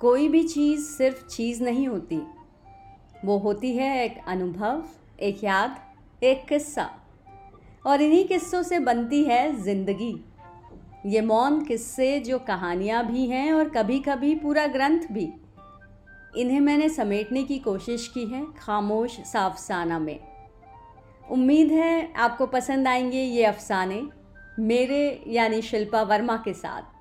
कोई भी चीज़ सिर्फ़ चीज़ नहीं होती। वो होती है एक अनुभव, एक याद, एक किस्सा। और इन्हीं किस्सों से बनती है ज़िंदगी। ये मौन किस्से जो कहानियाँ भी हैं और कभी कभी पूरा ग्रंथ भी। इन्हें मैंने समेटने की कोशिश की है खामोश, साफसाना में। उम्मीद है आपको पसंद आएँगे ये अफसाने मेरे यानी शिल्पा वर्मा के साथ।